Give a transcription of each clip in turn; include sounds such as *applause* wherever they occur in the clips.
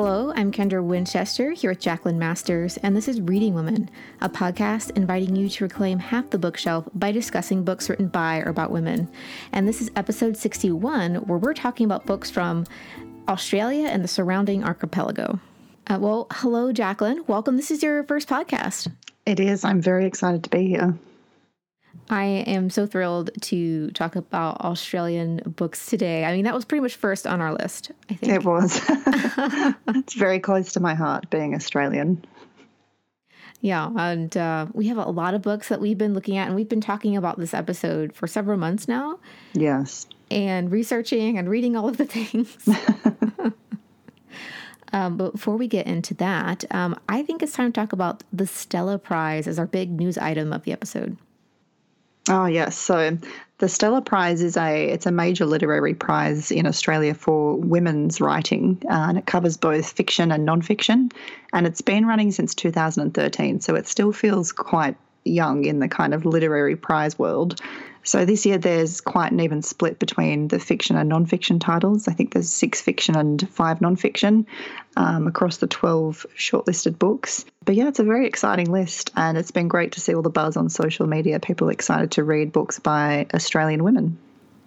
Hello, I'm Kendra Winchester here with Jacqueline Masters, and this is Reading Women, a podcast inviting you to reclaim half the bookshelf by discussing books written by or about women. And this is episode 61, where we're talking about books from Australia and the surrounding archipelago. Uh, well, hello, Jacqueline. Welcome. This is your first podcast. It is. I'm very excited to be here. I am so thrilled to talk about Australian books today. I mean, that was pretty much first on our list, I think. It was. *laughs* it's very close to my heart being Australian. Yeah, and uh, we have a lot of books that we've been looking at, and we've been talking about this episode for several months now. Yes. And researching and reading all of the *laughs* things. *laughs* um, but before we get into that, um, I think it's time to talk about the Stella Prize as our big news item of the episode. Oh yes, so the Stella Prize is a it's a major literary prize in Australia for women's writing, uh, and it covers both fiction and nonfiction, and it's been running since 2013. So it still feels quite young in the kind of literary prize world. So this year there's quite an even split between the fiction and non-fiction titles. I think there's six fiction and five non-fiction um, across the 12 shortlisted books. But yeah, it's a very exciting list, and it's been great to see all the buzz on social media. People excited to read books by Australian women.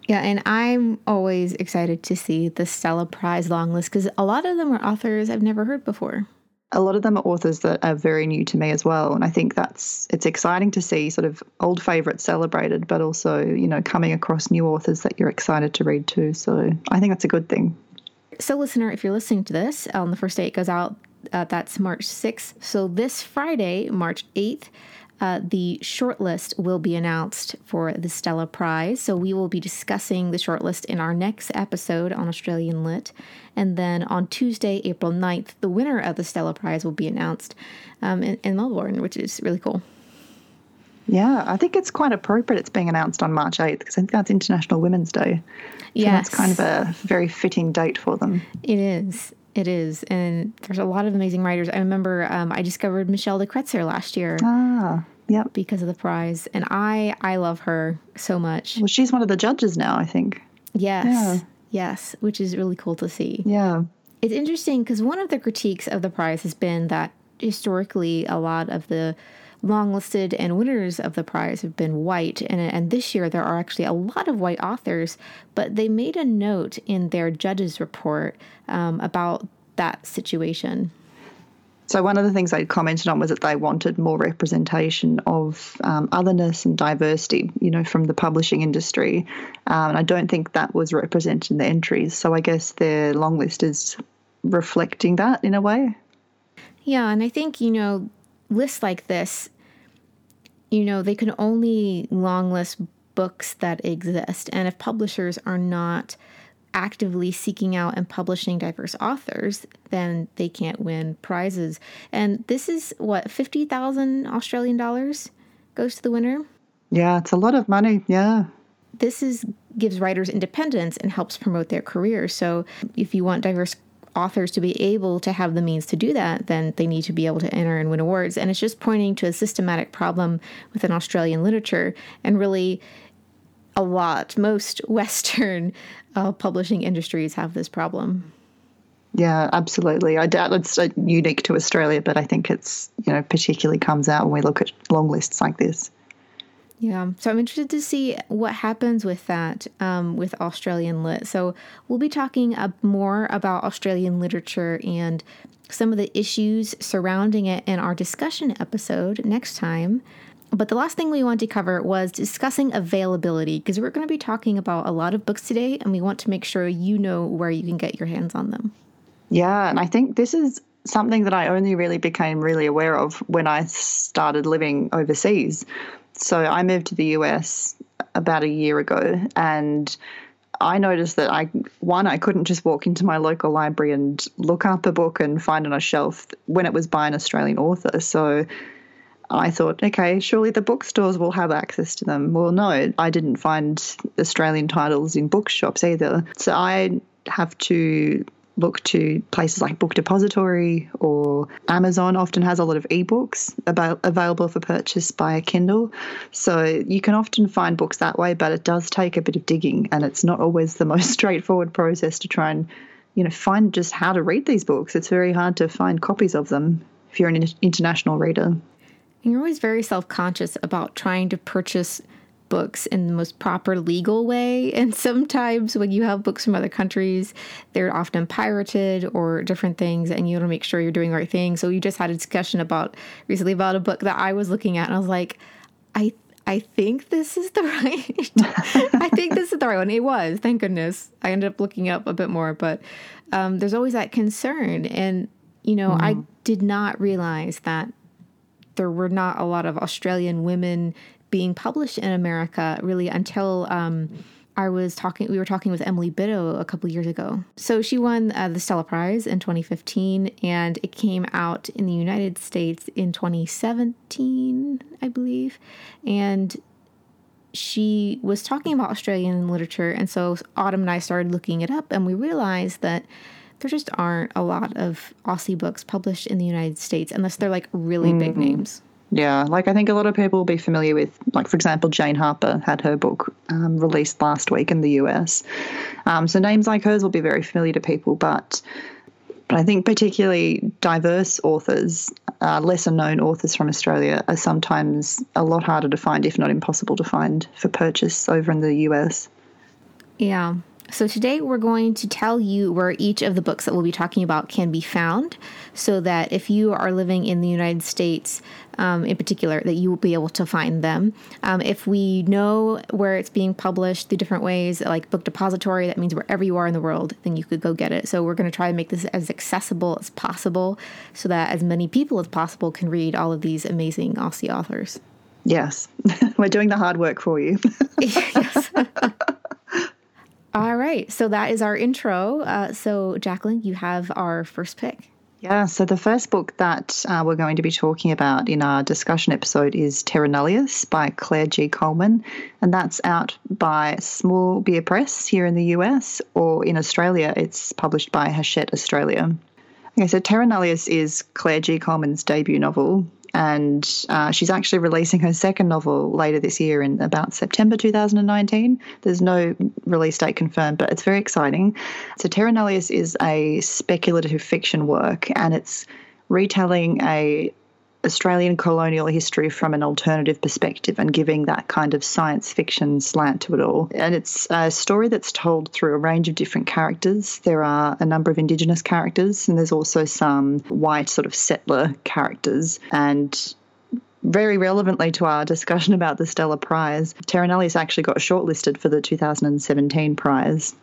Yeah, and I'm always excited to see the Stella Prize long list because a lot of them are authors I've never heard before a lot of them are authors that are very new to me as well and i think that's it's exciting to see sort of old favorites celebrated but also you know coming across new authors that you're excited to read too. So i think that's a good thing. So listener if you're listening to this on the first day it goes out uh, that's march 6th so this friday march 8th uh, the shortlist will be announced for the Stella Prize. So we will be discussing the shortlist in our next episode on Australian Lit. And then on Tuesday, April 9th, the winner of the Stella Prize will be announced um, in, in Melbourne, which is really cool. Yeah, I think it's quite appropriate it's being announced on March 8th because I think that's International Women's Day. Yeah, that's kind of a very fitting date for them. It is. It is. And there's a lot of amazing writers. I remember um, I discovered Michelle de Kretser last year. Ah. Yep. Because of the prize. And I I love her so much. Well, she's one of the judges now, I think. Yes. Yeah. Yes, which is really cool to see. Yeah. It's interesting because one of the critiques of the prize has been that historically a lot of the long listed and winners of the prize have been white and, and this year there are actually a lot of white authors but they made a note in their judges report um, about that situation so one of the things they commented on was that they wanted more representation of um, otherness and diversity, you know, from the publishing industry. Um, and I don't think that was represented in the entries. So I guess their long list is reflecting that in a way. Yeah, and I think you know lists like this, you know, they can only long list books that exist, and if publishers are not actively seeking out and publishing diverse authors, then they can't win prizes. And this is what, 50,000 Australian dollars goes to the winner? Yeah, it's a lot of money. Yeah. This is gives writers independence and helps promote their careers. So if you want diverse authors to be able to have the means to do that, then they need to be able to enter and win awards. And it's just pointing to a systematic problem within Australian literature and really a lot, most *laughs* Western uh, publishing industries have this problem. Yeah, absolutely. I doubt it's uh, unique to Australia, but I think it's, you know, particularly comes out when we look at long lists like this. Yeah, so I'm interested to see what happens with that um, with Australian lit. So we'll be talking more about Australian literature and some of the issues surrounding it in our discussion episode next time. But the last thing we wanted to cover was discussing availability because we're going to be talking about a lot of books today and we want to make sure you know where you can get your hands on them. Yeah, and I think this is something that I only really became really aware of when I started living overseas. So I moved to the US about a year ago and I noticed that I one I couldn't just walk into my local library and look up a book and find on a shelf when it was by an Australian author. So I thought, okay, surely the bookstores will have access to them. Well, no, I didn't find Australian titles in bookshops either. So I have to look to places like Book Depository or Amazon often has a lot of ebooks about, available for purchase by a Kindle. So you can often find books that way, but it does take a bit of digging and it's not always the *laughs* most straightforward process to try and you know, find just how to read these books. It's very hard to find copies of them if you're an international reader. And you're always very self conscious about trying to purchase books in the most proper legal way. *laughs* And sometimes when you have books from other countries, they're often pirated or different things, and you want to make sure you're doing the right thing. So we just had a discussion about recently about a book that I was looking at, and I was like, I I think this is the *laughs* right. I think this is the right one. It was, thank goodness. I ended up looking up a bit more, but um, there's always that concern, and you know, mm. I did not realize that there were not a lot of Australian women being published in America really until um, I was talking. We were talking with Emily Bitto a couple years ago. So she won uh, the Stella Prize in 2015, and it came out in the United States in 2017, I believe. And she was talking about Australian literature, and so Autumn and I started looking it up, and we realized that there just aren't a lot of Aussie books published in the United States unless they're like really mm-hmm. big names. Yeah, like I think a lot of people will be familiar with, like for example, Jane Harper had her book um, released last week in the US. Um, so names like hers will be very familiar to people, but but I think particularly diverse authors, uh, lesser known authors from Australia, are sometimes a lot harder to find, if not impossible to find, for purchase over in the US. Yeah, so, today we're going to tell you where each of the books that we'll be talking about can be found so that if you are living in the United States um, in particular, that you will be able to find them. Um, if we know where it's being published, the different ways, like Book Depository, that means wherever you are in the world, then you could go get it. So, we're going to try to make this as accessible as possible so that as many people as possible can read all of these amazing Aussie authors. Yes, *laughs* we're doing the hard work for you. *laughs* *laughs* yes. All right. So that is our intro. Uh, so, Jacqueline, you have our first pick. Yeah, so the first book that uh, we're going to be talking about in our discussion episode is Terra Nullius by Claire G. Coleman, and that's out by Small Beer Press here in the US, or in Australia, it's published by Hachette Australia. Okay, so Terra Nullius is Claire G. Coleman's debut novel, and uh, she's actually releasing her second novel later this year in about September 2019. There's no release date confirmed, but it's very exciting. So, Terra Nullius is a speculative fiction work, and it's retelling a Australian colonial history from an alternative perspective and giving that kind of science fiction slant to it all. And it's a story that's told through a range of different characters. There are a number of Indigenous characters, and there's also some white sort of settler characters. And very relevantly to our discussion about the Stella Prize, Terra Nullius actually got shortlisted for the 2017 prize.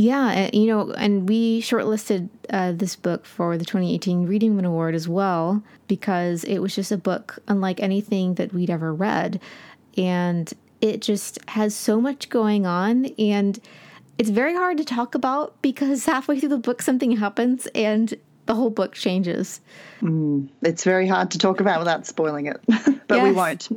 Yeah, you know, and we shortlisted uh, this book for the 2018 Reading Women Award as well because it was just a book unlike anything that we'd ever read. And it just has so much going on. And it's very hard to talk about because *laughs* halfway through the book, something happens and the whole book changes. Mm, it's very hard to talk about without spoiling it, *laughs* but we won't.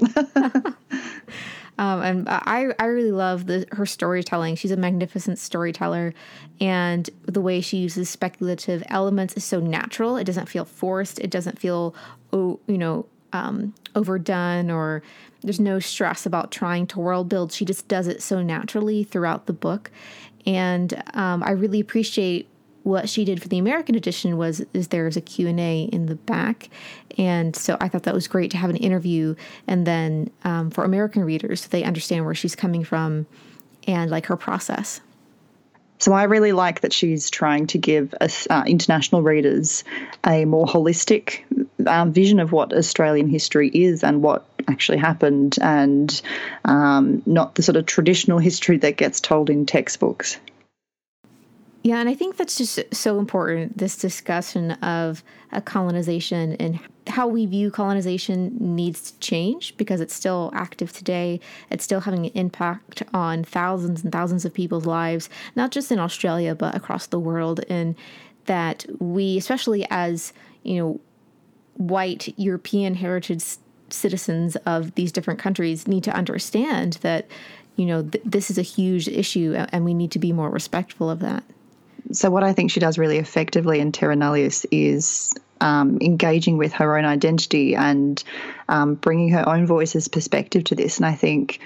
*laughs* Um, and I, I really love the, her storytelling. She's a magnificent storyteller, and the way she uses speculative elements is so natural. It doesn't feel forced. It doesn't feel, oh, you know, um, overdone or there's no stress about trying to world build. She just does it so naturally throughout the book, and um, I really appreciate what she did for the American edition was is there's a Q&A in the back. And so I thought that was great to have an interview and then um, for American readers they understand where she's coming from and like her process. So I really like that she's trying to give us, uh, international readers a more holistic um, vision of what Australian history is and what actually happened, and um, not the sort of traditional history that gets told in textbooks. Yeah, and I think that's just so important this discussion of a colonization and how we view colonization needs to change because it's still active today. It's still having an impact on thousands and thousands of people's lives, not just in Australia, but across the world. And that we, especially as, you know, white European heritage citizens of these different countries, need to understand that, you know, th- this is a huge issue and we need to be more respectful of that so what I think she does really effectively in Terra Nullius is um, engaging with her own identity and um, bringing her own voice's perspective to this. And I think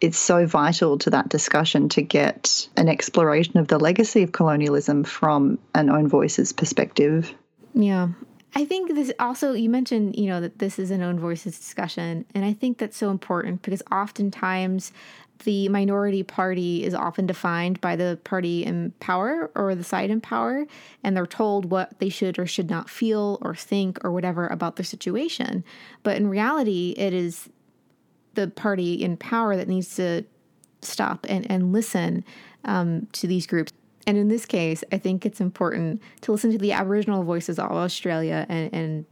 it's so vital to that discussion to get an exploration of the legacy of colonialism from an own voices perspective. Yeah. I think this also, you mentioned, you know, that this is an own voices discussion. And I think that's so important because oftentimes the minority party is often defined by the party in power or the side in power, and they're told what they should or should not feel or think or whatever about their situation. But in reality, it is the party in power that needs to stop and, and listen um, to these groups. And in this case, I think it's important to listen to the Aboriginal voices of Australia and, and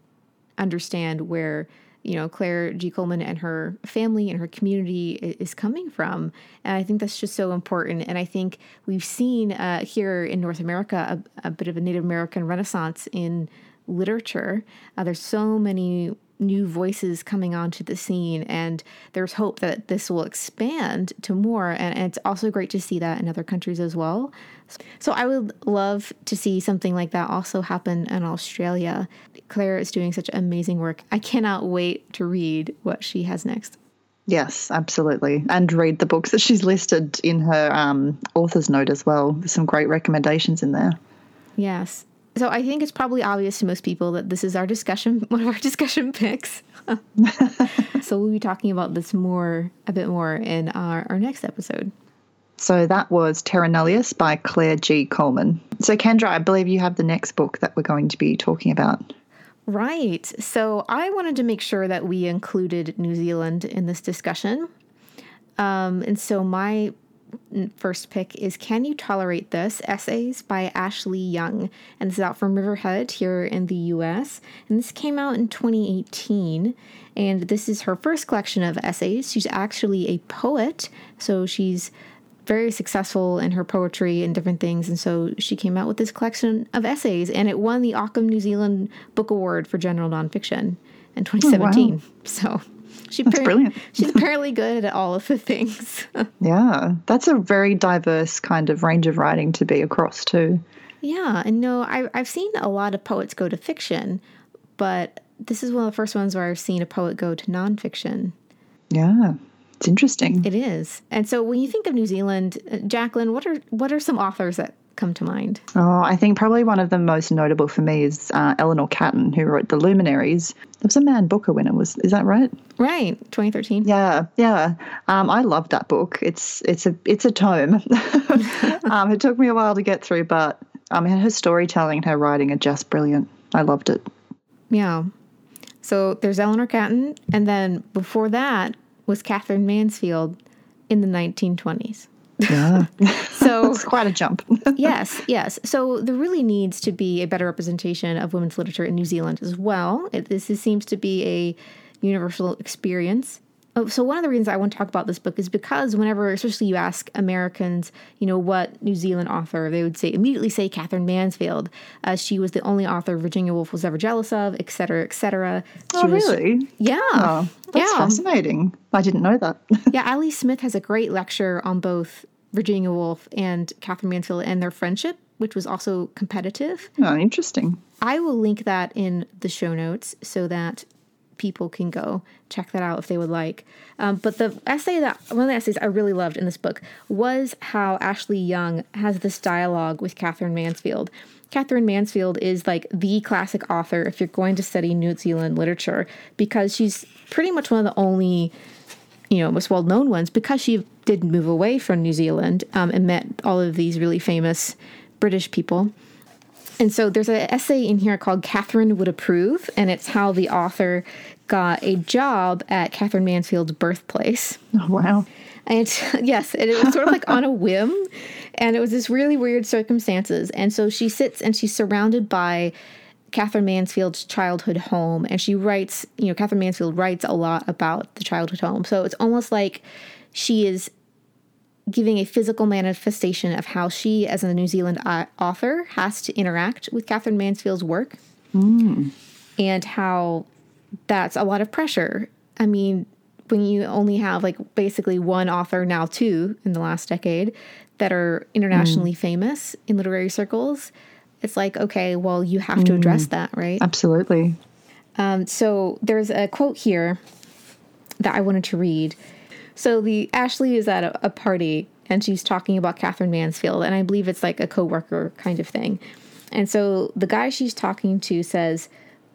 understand where you know Claire G. Coleman and her family and her community is coming from, and I think that's just so important. And I think we've seen uh, here in North America a, a, bit of a Native American renaissance in literature. Uh, there's so many new voices coming onto the scene, and there's hope that this will expand to more. And, and, it's also great to see that in other countries as well. So I would love to see something like that also happen in Australia. Claire is doing such amazing work. I cannot wait to read what she has next. Yes, absolutely. And read the books that she's listed in her um, author's note as well. There's some great recommendations in there. Yes. So I think it's probably obvious to most people that this is our discussion, *laughs* one of our discussion picks. *laughs* so we'll be talking about this more, a bit more in our, our next episode. So that was Terra Nullius by Claire G. Coleman. So, Kendra, I believe you have the next book that we're going to be talking about. Right. So, I wanted to make sure that we included New Zealand in this discussion. Um, and so, my first pick is Can You Tolerate This? Essays by Ashleigh Young. And this is out from Riverhead here in the US. And this came out in 2018. And this is her first collection of essays. She's actually a poet. So she's very successful in her poetry and different things. And so she came out with this collection of essays. And it won the Ockham New Zealand Book Award for General Nonfiction in 2017. Oh, wow. So she that's brilliant. she's apparently good at all of the things. *laughs* yeah, that's a very diverse kind of range of writing to be across too. Yeah, and no, I, I've seen a lot of poets go to fiction, but this is one of the first ones where I've seen a poet go to nonfiction. Yeah, it's interesting. It is. And so when you think of New Zealand, uh, Jacqueline, what are what are some authors that come to mind? Oh, I think probably one of the most notable for me is uh, Eleanor Catton, who wrote The Luminaries. There was a Man Booker winner. Was is that right? Right, 2013. Yeah, yeah. Um, I loved that book. It's it's a it's a tome. *laughs* um, it took me a while to get through, but um, her storytelling and her writing are just brilliant. I loved it. Yeah. So there's Eleanor Catton, and then before that was Katherine Mansfield in the 1920s. Yeah. *laughs* *laughs* so it's quite a jump. *laughs* yes, yes. So there really needs to be a better representation of women's literature in New Zealand as well. It, this seems to be a universal experience. Oh, so one of the reasons I want to talk about this book is because whenever, especially you ask Americans, you know, what New Zealand author, they would say immediately say Katherine Mansfield. Uh, she was the only author Virginia Woolf was ever jealous of, et cetera, et cetera. She oh, was, really? Yeah. Oh, that's yeah. fascinating. I didn't know that. *laughs* yeah, Ali Smith has a great lecture on both Virginia Woolf and Katherine Mansfield and their friendship, which was also competitive. Oh, interesting. I will link that in the show notes so that people can go check that out if they would like. Um, but the essay that one of the essays I really loved in this book was how Ashleigh Young has this dialogue with Katherine Mansfield. Katherine Mansfield is like the classic author if you're going to study New Zealand literature because she's pretty much one of the only you know most well known ones because she did move away from New Zealand um, and met all of these really famous British people. And so there's an essay in here called Katherine Would Approve, and it's how the author got a job at Katherine Mansfield's birthplace. Oh, wow. And *laughs* yes, and it was sort of like on a *laughs* whim. And it was this really weird circumstances. And so she sits and she's surrounded by Katherine Mansfield's childhood home. And she writes, you know, Catherine Mansfield writes a lot about the childhood home. So it's almost like she is giving a physical manifestation of how she, as a New Zealand author, has to interact with Katherine Mansfield's work mm. and how that's a lot of pressure. I mean, when you only have like basically one author, now two in the last decade, that are internationally mm. famous in literary circles, it's like, okay, well, you have to address mm. that, right? Absolutely. Um, so there's a quote here that I wanted to read So the Ashleigh is at a, a party and she's talking about Katherine Mansfield, and I believe it's like a coworker kind of thing. And so the guy she's talking to says,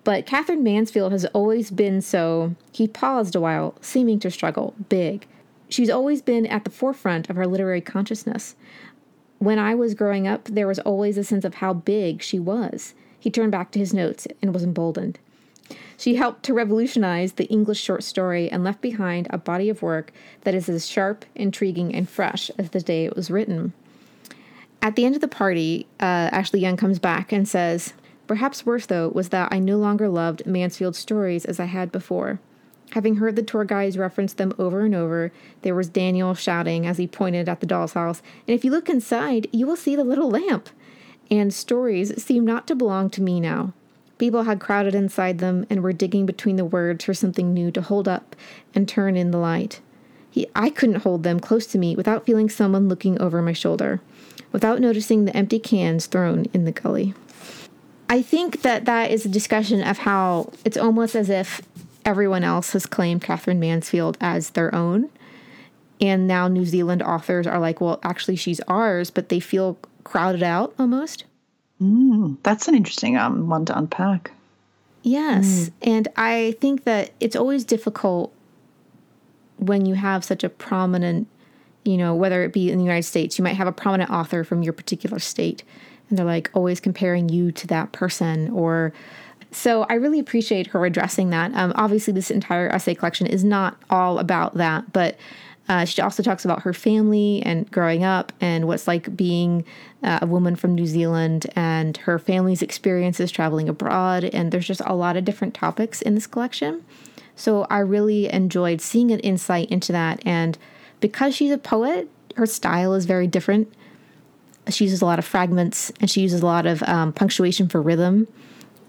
But Katherine Mansfield has always been so. He paused a while, seeming to struggle, big. She's always been at the forefront of our literary consciousness. When I was growing up, there was always a sense of how big she was. He turned back to his notes and was emboldened. She helped to revolutionize the English short story and left behind a body of work that is as sharp, intriguing, and fresh as the day it was written. At the end of the party, uh, Ashleigh Young comes back and says, Perhaps worse, though, was that I no longer loved Mansfield's stories as I had before. Having heard the tour guides reference them over and over, there was Daniel shouting as he pointed at the doll's house, and if you look inside, you will see the little lamp. And stories seem not to belong to me now. People had crowded inside them and were digging between the words for something new to hold up and turn in the light. He, I couldn't hold them close to me without feeling someone looking over my shoulder, without noticing the empty cans thrown in the gully. I think that that is a discussion of how it's almost as if everyone else has claimed Katherine Mansfield as their own. And now New Zealand authors are like, well, actually, she's ours, but they feel crowded out almost. Mm, that's an interesting um, one to unpack. Yes. Mm. And I think that it's always difficult when you have such a prominent, you know, whether it be in the United States, you might have a prominent author from your particular state, and they're like always comparing you to that person or. So I really appreciate her addressing that. Um, obviously, this entire essay collection is not all about that, but uh, she also talks about her family and growing up and what's like being uh, a woman from New Zealand and her family's experiences traveling abroad. And there's just a lot of different topics in this collection. So I really enjoyed seeing an insight into that. And because she's a poet, her style is very different. She uses a lot of fragments and she uses a lot of um, punctuation for rhythm,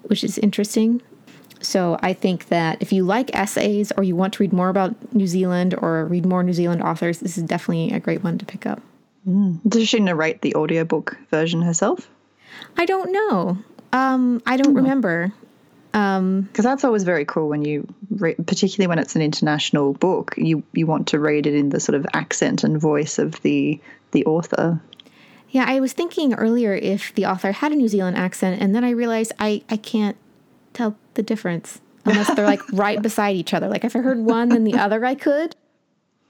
which is interesting. So I think that if you like essays or you want to read more about New Zealand or read more New Zealand authors, this is definitely a great one to pick up. Mm. Does she narrate the audiobook version herself? I don't know. Um, I don't mm. remember. Because um, that's always very cool when you, re- particularly when it's an international book, you you want to read it in the sort of accent and voice of the the author. Yeah, I was thinking earlier if the author had a New Zealand accent, and then I realized I I can't tell the difference unless they're like *laughs* right beside each other. Like if I heard one, then the *laughs* other I could.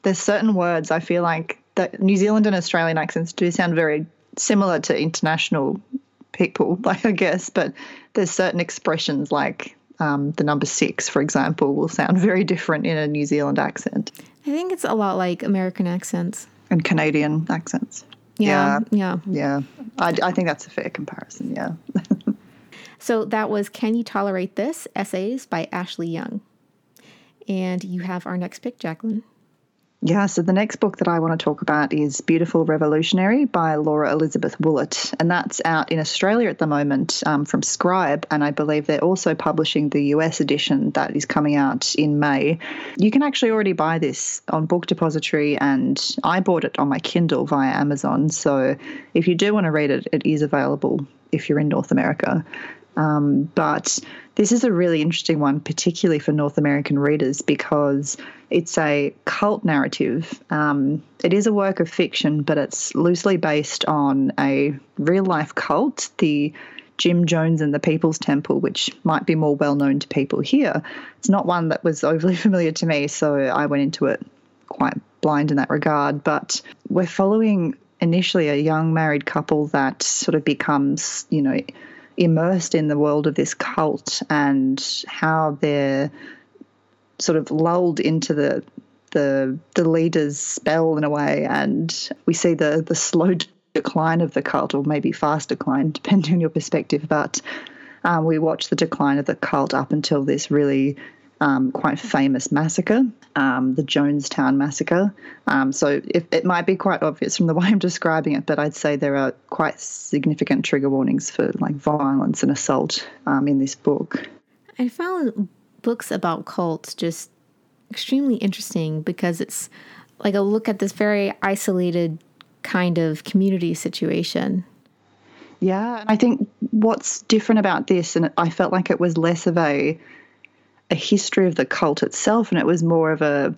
There's certain words I feel like that New Zealand and Australian accents do sound very similar to international people, like *laughs* I guess, but there's certain expressions like um, the number six, for example, will sound very different in a New Zealand accent. I think it's a lot like American accents and Canadian accents. Yeah, yeah, yeah. I, I think that's a fair comparison. Yeah. So that was "Can You Tolerate This?" essays by Ashleigh Young, and you have our next pick, Jacqueline. Yeah, so the next book that I want to talk about is Beautiful Revolutionary by Laura Elizabeth Woollett. and that's out in Australia at the moment um, from Scribe, and I believe they're also publishing the US edition that is coming out in May. You can actually already buy this on Book Depository, and I bought it on my Kindle via Amazon. So if you do want to read it, it is available if you're in North America. Um, but this is a really interesting one, particularly for North American readers, because it's a cult narrative. Um, it is a work of fiction, but it's loosely based on a real life cult, the Jim Jones and the People's Temple, which might be more well known to people here. It's not one that was overly *laughs* familiar to me, so I went into it quite blind in that regard. But we're following initially a young married couple that sort of becomes, you know, immersed in the world of this cult and how they're sort of lulled into the the the leader's spell in a way, and we see the the slow *laughs* decline of the cult, or maybe fast decline, *laughs* depending on your perspective. But um, we watch the decline of the cult up until this really um, quite famous massacre, um, the Jonestown massacre. Um, so it, it might be quite obvious from the *laughs* way I'm describing it, but I'd say there are quite significant trigger warnings for like violence and assault um, in this book. I found books about cults just extremely interesting because it's like a look at this very isolated kind of community situation. Yeah, and I think what's different about this, and I felt like it was less of a a history of the cult itself, and it was more of a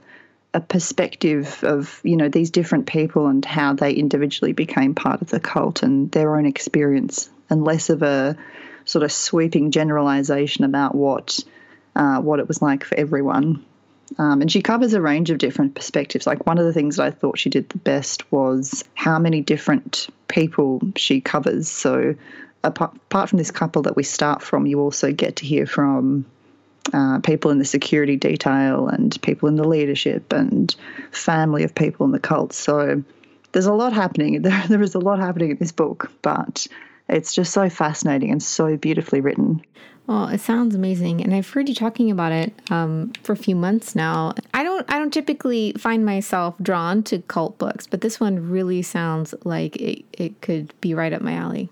a perspective of you know these different people and how they individually became part of the cult and their own experience, and less of a sort of sweeping generalization about what uh, what it was like for everyone. Um, and she covers a range of different perspectives. Like one of the things that I thought she did the best was how many different people she covers. So apart, apart from this couple that we start from, you also get to hear from uh, people in the security detail and people in the leadership and family of people in the cult. So there's a lot happening. *laughs* There, there is a lot happening in this book, but it's just so fascinating and so beautifully written. Well, it sounds amazing, and I've heard you talking about it um, for a few months now. I don't, I don't typically find myself drawn to cult books, but this one really sounds like it, it could be right up my alley.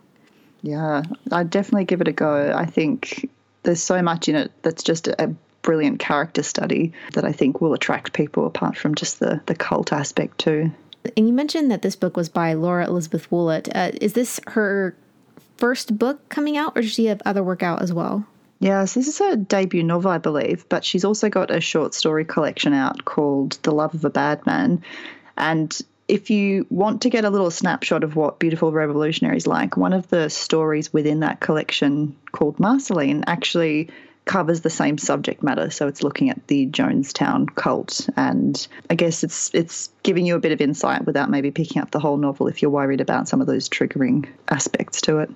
Yeah, I'd definitely give it a go. I think there's so much in it that's just a, brilliant character study that I think will attract people apart from just the, the cult aspect too. And you mentioned that this book was by Laura Elizabeth Woollett. Uh, is this her first book coming out, or does she have other work out as well? Yes, this is her debut novel, I believe, but she's also got a short story collection out called The Love of a Bad Man. And if you want to get a little snapshot of what Beautiful Revolutionary is like, one of the stories within that collection called Marceline actually covers the same subject matter. So it's looking at the Jonestown cult, and I guess it's it's giving you a bit of insight without maybe picking up the whole novel if you're worried about some of those triggering aspects to it.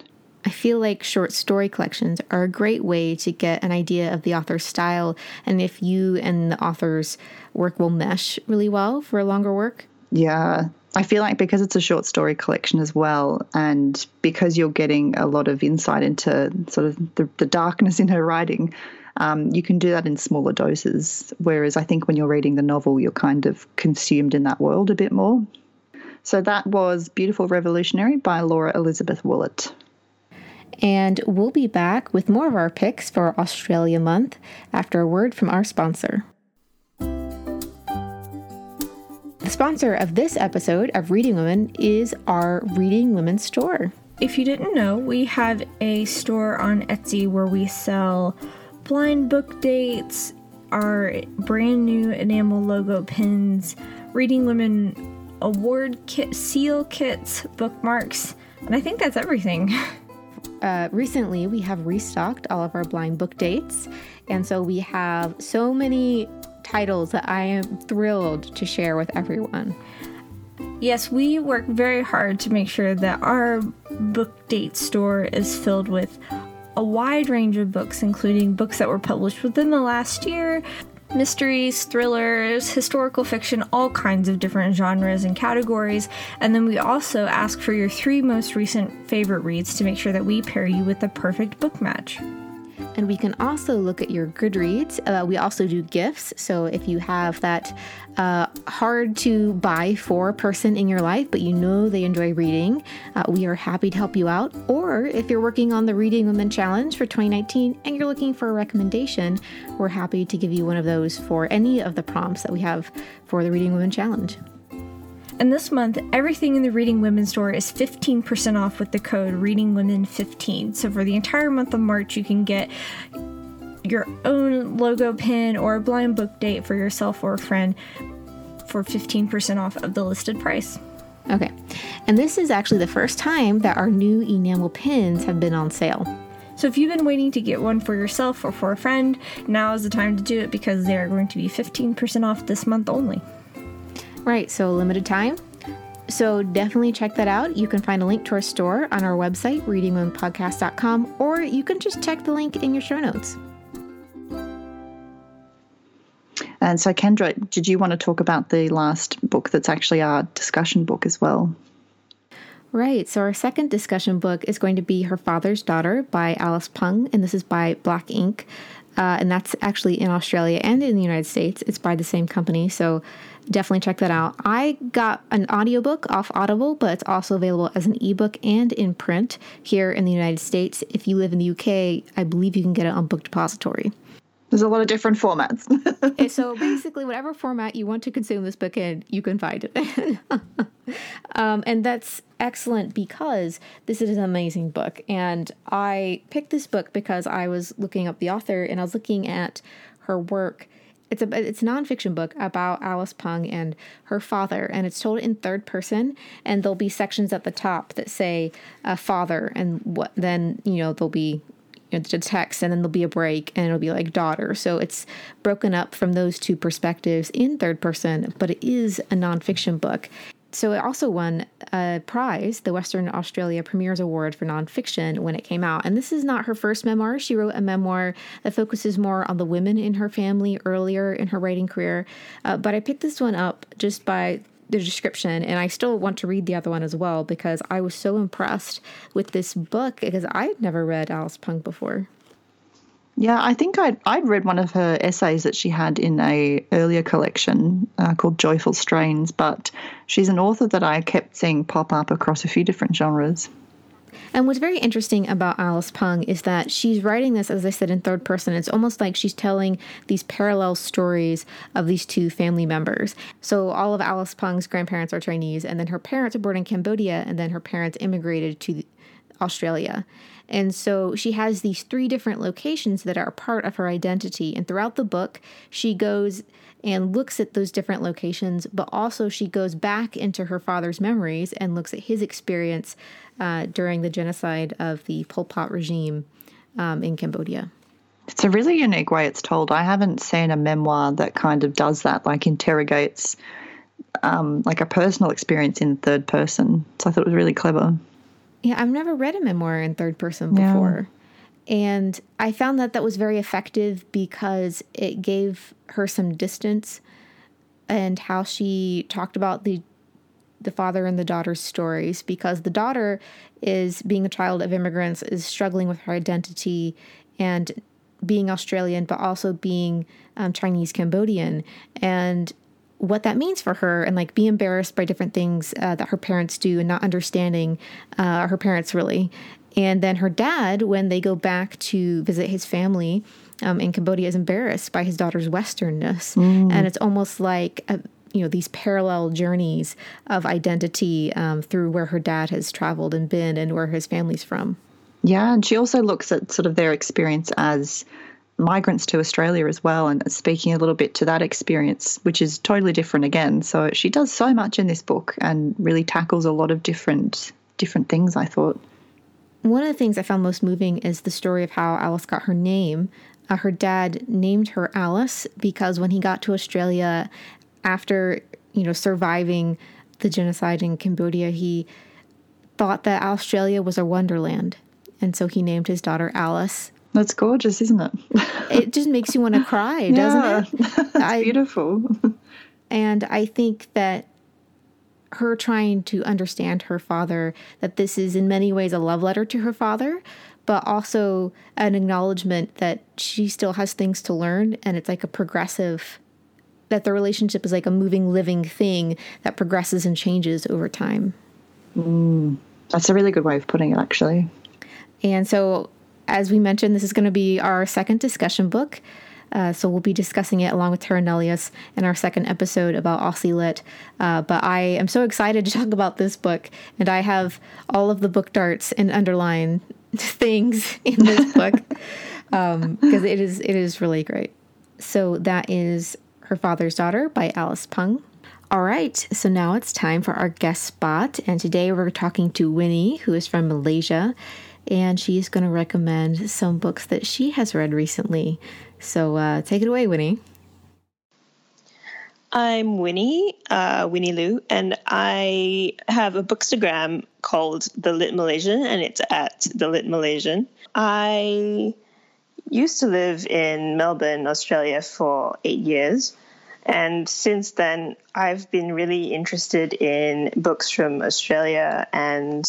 I feel like short story collections are a great way to get an idea of the author's style and if you and the author's work will mesh really well for a longer work. Yeah. I feel like because it's a short story collection as well, and because you're getting a lot of insight into sort of the, the darkness in her writing, um, you can do that in smaller doses. Whereas I think when you're reading the novel, you're kind of consumed in that world a bit more. So that was Beautiful Revolutionary by Laura Elizabeth Woollett. And we'll be back with more of our picks for Australia Month after a word from our sponsor. The sponsor of this episode of Reading Women is our Reading Women store. If you didn't know, we have a store on Etsy where we sell blind book dates, our brand new enamel logo pins, Reading Women award kit, seal kits, bookmarks, and I think that's everything. *laughs* Uh, recently, we have restocked all of our blind book dates, and so we have so many titles that I am thrilled to share with everyone. Yes, we work very hard to make sure that our book date store is filled with a wide range of books, including books that were published within the last year, mysteries, thrillers, historical fiction, all kinds of different genres and categories. And then we also ask for your three most recent favorite reads to make sure that we pair you with the perfect book match. And we can also look at your Goodreads. Uh, we also do gifts. So if you have that uh, hard to buy for person in your life, but you know they enjoy reading, uh, we are happy to help you out. Or if you're working on the Reading Women Challenge for 2019 and you're looking for a recommendation, we're happy to give you one of those for any of the prompts that we have for the Reading Women Challenge. And this month, everything in the Reading Women store is 15% off with the code ReadingWomen15. So for the entire month of March, you can get your own logo pin or a blind book date for yourself or a friend for 15% off of the listed price. Okay. And this is actually the first time that our new enamel pins have been on sale. So if you've been waiting to get one for yourself or for a friend, now is the time to do it because they are going to be 15% off this month only. Right, so limited time. So definitely check that out. You can find a link to our store on our website, readingwomenpodcast.com, or you can just check the link in your show notes. And so, Kendra, did you want to talk about the last book that's actually our discussion book as well? Right. So, our second discussion book is going to be Her Father's Daughter by Alice Pung, and this is by Black Ink. Uh, and that's actually in Australia and in the United States. It's by the same company. So, definitely check that out. I got an audiobook off Audible, but it's also available as an ebook and in print here in the United States. If you live in the UK, I believe you can get it on Book Depository. There's a lot of different formats. *laughs* so basically, whatever format you want to consume this book in, you can find it in. *laughs* um, and that's excellent because this is an amazing book. And I picked this book because I was looking up the author and I was looking at her work it's a it's a nonfiction book about Alice Pung and her father, and it's told in third person. And there'll be sections at the top that say uh, "father," and what then you know there'll be you know, the text, and then there'll be a break, and it'll be like daughter. So it's broken up from those two perspectives in third person, but it is a nonfiction book so it also won a prize, the Western Australia Premier's Award for Nonfiction, when it came out. And this is not her first memoir. She wrote a memoir that focuses more on the women in her family earlier in her writing career. Uh, but I picked this one up just by the description, and I still want to read the other one as well because I was so impressed with this book because I'd never read Alice Pung before. Yeah, I think I'd, I'd read one of her essays that she had in a earlier collection uh, called Joyful Strains, but she's an author that I kept seeing pop up across a few different genres. And what's very interesting about Alice Pung is that she's writing this, as I said, in third person. It's almost like she's telling these parallel stories of these two family members. So all of Alice Pung's grandparents are Chinese, and then her parents are born in Cambodia, and then her parents immigrated to Australia. And so she has these three different locations that are part of her identity. And throughout the book, she goes and looks at those different locations, but also she goes back into her father's memories and looks at his experience uh, during the genocide of the Pol Pot regime um, in Cambodia. It's a really unique way it's told. I haven't seen a memoir that kind of does that, like interrogates um, like a personal experience in third person. So I thought it was really clever. Yeah, I've never read a memoir in third person before. And I found that that was very effective because it gave her some distance and how she talked about the the father and the daughter's stories because the daughter is being a child of immigrants is struggling with her identity and being Australian but also being um, Chinese Cambodian and what that means for her and like be embarrassed by different things uh, that her parents do and not understanding uh, her parents really. And then her dad, when they go back to visit his family um, in Cambodia, is embarrassed by his daughter's Westernness. Mm. And it's almost like, a, you know, these parallel journeys of identity um, through where her dad has traveled and been and where his family's from. Yeah. And she also looks at sort of their experience as migrants to Australia as well, and speaking a little bit to that experience, which is totally different again. So she does so much in this book and really tackles a lot of different different things. I thought. One of the things I found most moving is the story of how Alice got her name. Uh, her dad named her Alice because when he got to Australia after you know surviving the genocide in Cambodia, he thought that Australia was a wonderland, and so he named his daughter Alice that's gorgeous, isn't it? it just *laughs* makes you want to cry, doesn't it? *laughs* That's I, beautiful. and I think that her trying to understand her father, that this is in many ways a love letter to her father, but also an acknowledgement that she still has things to learn and it's like a progressive that the relationship is like a moving living thing that progresses and changes over time. Mm, that's a really good way of putting it actually. And so as we mentioned, this is going to be our second discussion book. Uh, so we'll be discussing it along with Terra Nullius in our second episode about Aussie Lit. Uh, but I am so excited to *laughs* talk about this book, and I have all of the book darts and underline *laughs* things in this book because *laughs* um, it is it is really great. So that is Her Father's Daughter by Alice Pung. All right, so now it's time for our guest spot, and today we're talking to Winnie, who is from Malaysia and she's going to recommend some books that she has read recently. So uh, take it away, Winnie. I'm Winnie, uh, Winnie Lu, and I have a bookstagram called The Lit Malaysian, and it's at The Lit Malaysian. I used to live in Melbourne, Australia for eight years. And since then, I've been really interested in books from Australia and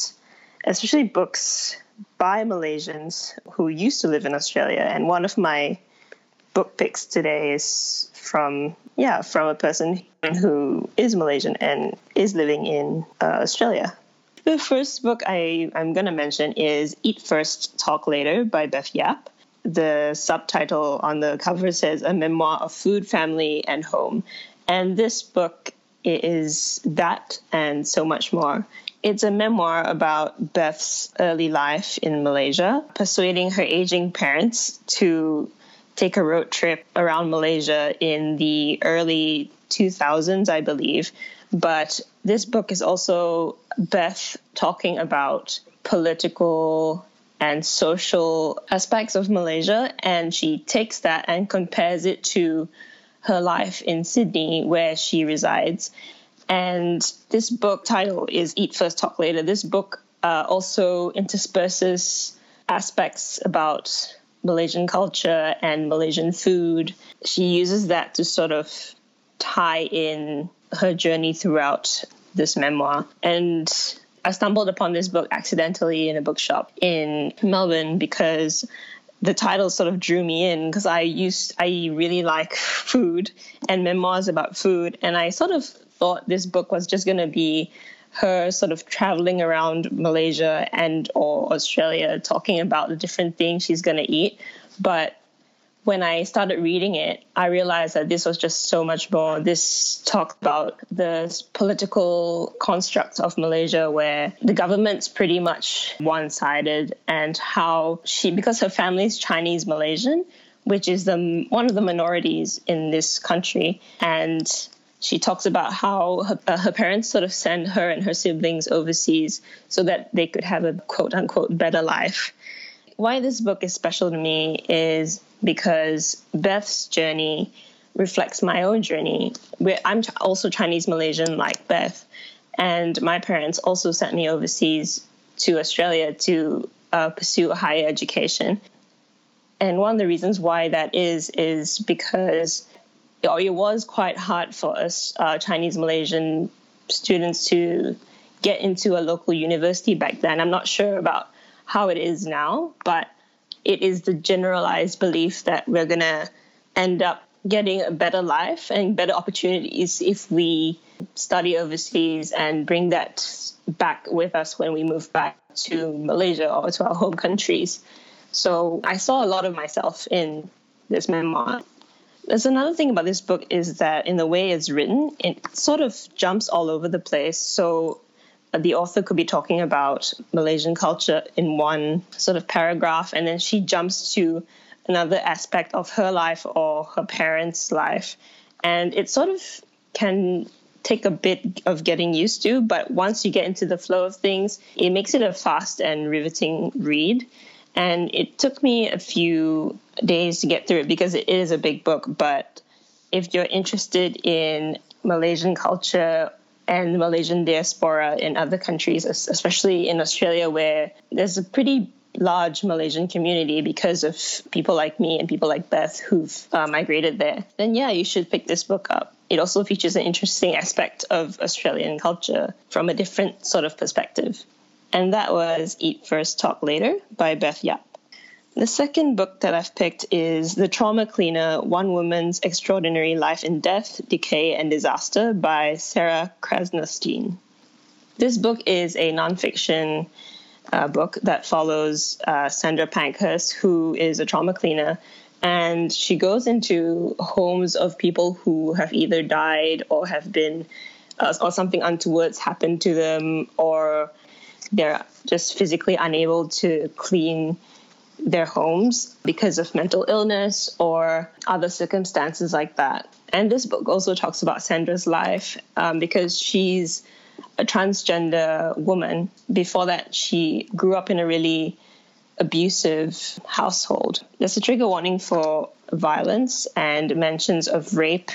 especially books by Malaysians who used to live in Australia. And one of my book picks today is from yeah from a person who is Malaysian and is living in uh, Australia. The first book I, I'm going to mention is Eat First, Talk Later by Beth Yap. The subtitle on the cover says A Memoir of Food, Family, and Home. And this book is that and so much more. It's a memoir about Beth's early life in Malaysia, persuading her aging parents to take a road trip around Malaysia in the early 2000s, I believe. But this book is also Beth talking about political and social aspects of Malaysia, and she takes that and compares it to her life in Sydney, where she resides. And this book title is Eat First, Talk Later. This book uh, also intersperses aspects about Malaysian culture and Malaysian food. She uses that to sort of tie in her journey throughout this memoir. And I stumbled upon this book accidentally in a bookshop in Melbourne because the title sort of drew me in because I used I really like food and memoirs about food and I sort of thought this book was just going to be her sort of traveling around Malaysia and or Australia talking about the different things she's going to eat. But when I started reading it, I realized that this was just so much more. This talked about the political construct of Malaysia where the government's pretty much one sided and how she, because her family is Chinese Malaysian, which is the one of the minorities in this country. And she talks about how her, uh, her parents sort of send her and her siblings overseas so that they could have a quote unquote better life. Why this book is special to me is because Beth's journey reflects my own journey. I'm also Chinese Malaysian, like Beth, and my parents also sent me overseas to Australia to uh, pursue a higher education. And one of the reasons why that is is because it was quite hard for us uh, Chinese Malaysian students to get into a local university back then. I'm not sure about how it is now, but it is the generalized belief that we're going to end up getting a better life and better opportunities if we study overseas and bring that back with us when we move back to Malaysia or to our home countries. So I saw a lot of myself in this memoir. There's another thing about this book is that in the way it's written, it sort of jumps all over the place. So the author could be talking about Malaysian culture in one sort of paragraph, and then she jumps to another aspect of her life or her parents' life. And it sort of can take a bit of getting used to, but once you get into the flow of things, it makes it a fast and riveting read. And it took me a few days to get through it because it is a big book. But if you're interested in Malaysian culture and Malaysian diaspora in other countries, especially in Australia, where there's a pretty large Malaysian community because of people like me and people like Beth who've uh, migrated there, then yeah, you should pick this book up. It also features an interesting aspect of Australian culture from a different sort of perspective. And that was Eat First, Talk Later by Beth Yap. The second book that I've picked is The Trauma Cleaner One Woman's Extraordinary Life in Death, Decay, and Disaster by Sarah Krasnostein. This book is a nonfiction uh, book that follows uh, Sandra Pankhurst, who is a trauma cleaner, and she goes into homes of people who have either died or have been, uh, or something untoward's happened to them, or they're just physically unable to clean their homes because of mental illness or other circumstances like that. And this book also talks about Sandra's life um, because she's a transgender woman. Before that, she grew up in a really abusive household. There's a trigger warning for violence and mentions of rape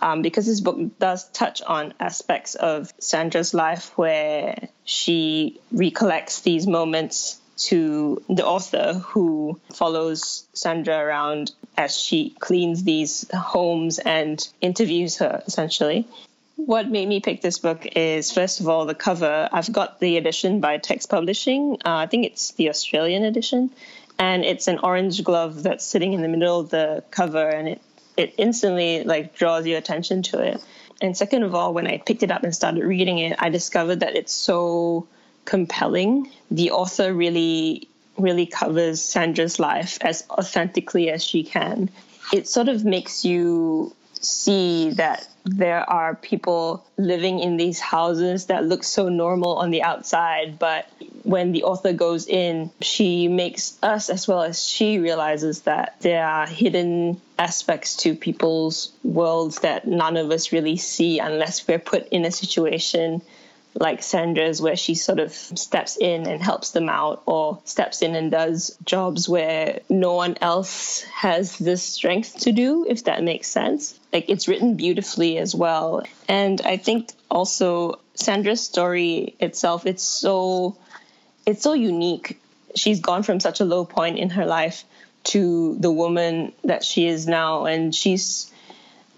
um, because this book does touch on aspects of Sandra's life where she recollects these moments to the author who follows Sandra around as she cleans these homes and interviews her essentially. What made me pick this book is, first of all, the cover. I've got the edition by Text Publishing. Uh, I think it's the Australian edition. And it's an orange glove that's sitting in the middle of the cover, and it, it instantly like draws your attention to it. And second of all, when I picked it up and started reading it, I discovered that it's so compelling. The author really, really covers Sandra's life as authentically as she can. It sort of makes you see that there are people living in these houses that look so normal on the outside, but when the author goes in, she makes us as well as she realizes that there are hidden aspects to people's worlds that none of us really see unless we're put in a situation like Sandra's, where she sort of steps in and helps them out, or steps in and does jobs where no one else has the strength to do, if that makes sense. Like it's written beautifully as well. And I think also Sandra's story itself, it's so it's so unique. She's gone from such a low point in her life to the woman that she is now, and she's.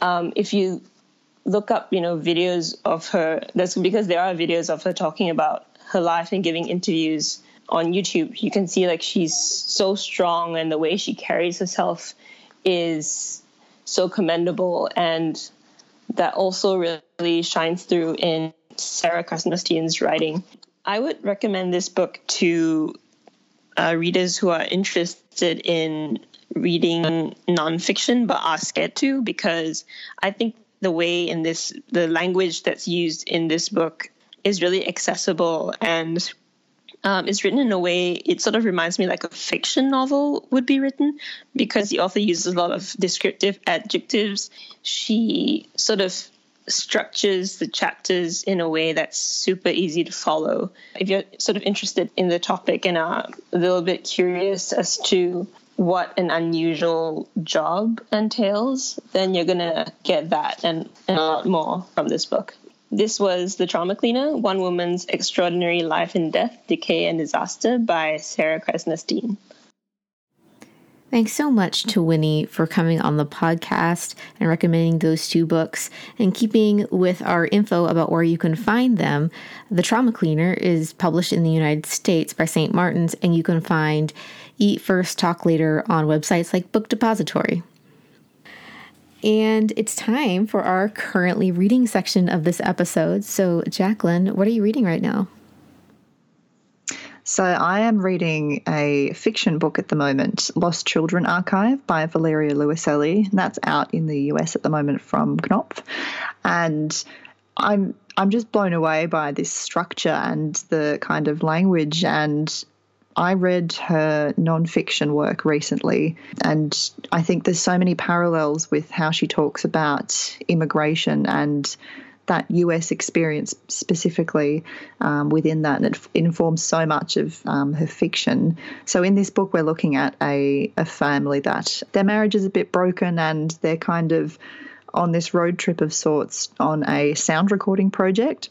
Um, if you look up, you know, videos of her, that's because there are videos of her talking about her life and giving interviews on YouTube. You can see like she's so strong, and the way she carries herself is so commendable, and that also really shines through in Sarah Krasnostein's writing. I would recommend this book to uh, readers who are interested in reading nonfiction but are scared to because I think the way in this, the language that's used in this book is really accessible and um, it's written in a way it sort of reminds me like a fiction novel would be written because the author uses a lot of descriptive adjectives she sort of structures the chapters in a way that's super easy to follow. If you're sort of interested in the topic and are a little bit curious as to what an unusual job entails, then you're going to get that and, and a lot more from this book. This was The Trauma Cleaner One Woman's Extraordinary Life in Death, Decay, and Disaster by Sarah Krasnostein. Thanks so much to Winnie for coming on the podcast and recommending those two books. And keeping with our info about where you can find them, The Trauma Cleaner is published in the United States by St. Martin's, and you can find Eat First, Talk Later on websites like Book Depository. And it's time for our currently reading section of this episode. So, Jacqueline, what are you reading right now? So I am reading a fiction book at the moment, Lost Children Archive by Valeria Luiselli. That's out in the US at the moment from Knopf. And I'm I'm just blown away by this structure and the kind of language and I read her nonfiction work recently, and I think there's so many parallels with how she talks about immigration and that US experience specifically um, within that, and it informs so much of um, her fiction. So in this book, we're looking at a, a family that their marriage is a bit broken, and they're kind of on this road trip of sorts on a sound recording project.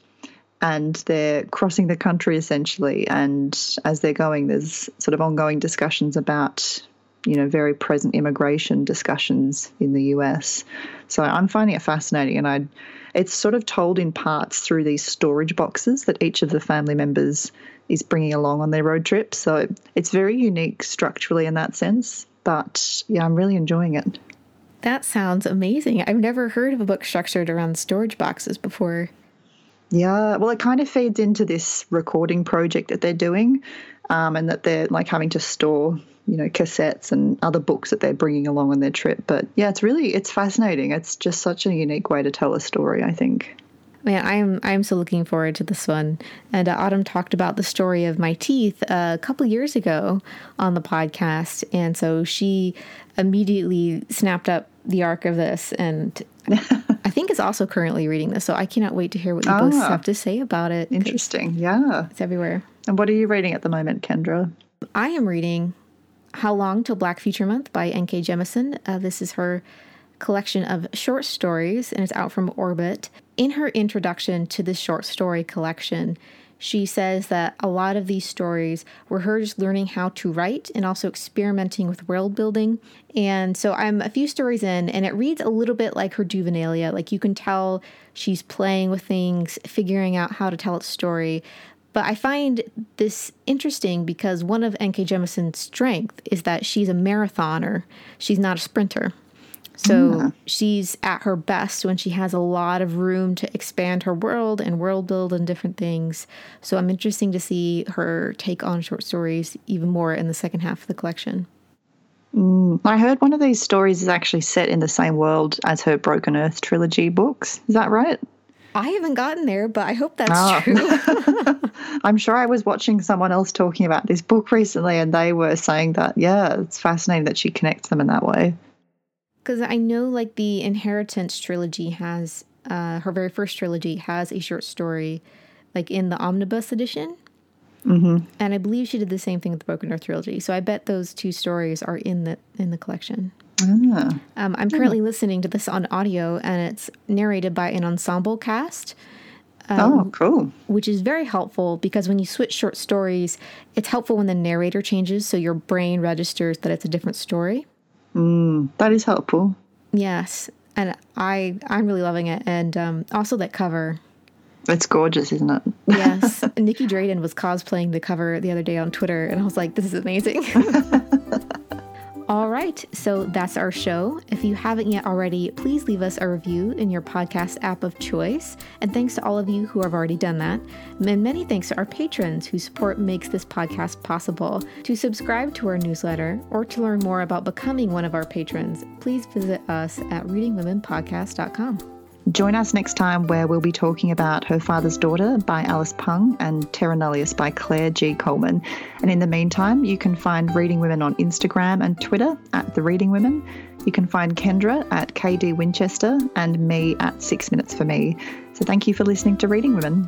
And they're crossing the country essentially. And as they're going, there's sort of ongoing discussions about you know, very present immigration discussions in the US. So I'm finding it fascinating, and I, it's sort of told in parts through these storage boxes that each of the family members is bringing along on their road trip. So it's very unique structurally in that sense. But yeah, I'm really enjoying it. That sounds amazing. I've never heard of a book structured around storage boxes before. Yeah, well, it kind of feeds into this recording project that they're doing, um, and that they're like having to store you know cassettes and other books that they're bringing along on their trip. But yeah it's really it's fascinating. It's just such a unique way to tell a story i think Man, I'm I'm so looking forward to this one. And uh, Autumn talked about the story of my teeth uh, a couple years ago on the podcast, and so she immediately snapped up the arc of this, and *laughs* I think is also currently reading this. So I cannot wait to hear what you both ah. have to say about it. Interesting, yeah, it's everywhere. And what are you reading at the moment, Kendra? I am reading how Long Till Black Future Month by N.K. Jemisin. Uh, this is her collection of short stories and it's out from Orbit. In her introduction to this short story collection, she says that a lot of these stories were her just learning how to write and also experimenting with world building. And so I'm a few stories in, and it reads a little bit like her Juvenilia. Like you can tell she's playing with things, figuring out how to tell its story. But I find this interesting because one of N.K. Jemisin's strength is that she's a marathoner. She's not a sprinter. So mm. she's at her best when she has a lot of room to expand her world and world build and different things. So I'm interesting to see her take on short stories even more in the second half of the collection. Mm. I heard one of these stories is actually set in the same world as her Broken Earth trilogy books. Is that right? I haven't gotten there, but I hope that's oh. true. *laughs* *laughs* I'm sure I was watching someone else talking about this book recently, and they were saying that, yeah, it's fascinating that she connects them in that way. Because I know, like, the Inheritance trilogy has, uh, her very first trilogy has a short story, like, in the omnibus edition. Mm-hmm. And I believe she did the same thing with the Broken Earth trilogy. So I bet those two stories are in the in the collection. Ah. Um, I'm currently listening to this on audio, and it's narrated by an ensemble cast. Um, oh, cool. Which is very helpful because when you switch short stories, it's helpful when the narrator changes so your brain registers that it's a different story. Mm, that is helpful. Yes. And I, I'm really loving it. And um, also that cover. It's gorgeous, isn't it? yes. *laughs* Nicky Drayden was cosplaying the cover the other day on Twitter, and I was like, this is amazing. *laughs* All right, so that's our show. If you haven't yet already, please leave us a review in your podcast app of choice. And thanks to all of you who have already done that. And many thanks to our patrons whose support makes this podcast possible. To subscribe to our newsletter or to learn more about becoming one of our patrons, please visit us at readingwomenpodcast.com. Join us next time where we'll be talking about Her Father's Daughter by Alice Pung and Terra Nullius by Claire G. Coleman. And in the meantime, you can find Reading Women on Instagram and Twitter at The Reading Women. You can find Kendra at KD Winchester and me at Six Minutes for Me. So thank you for listening to Reading Women.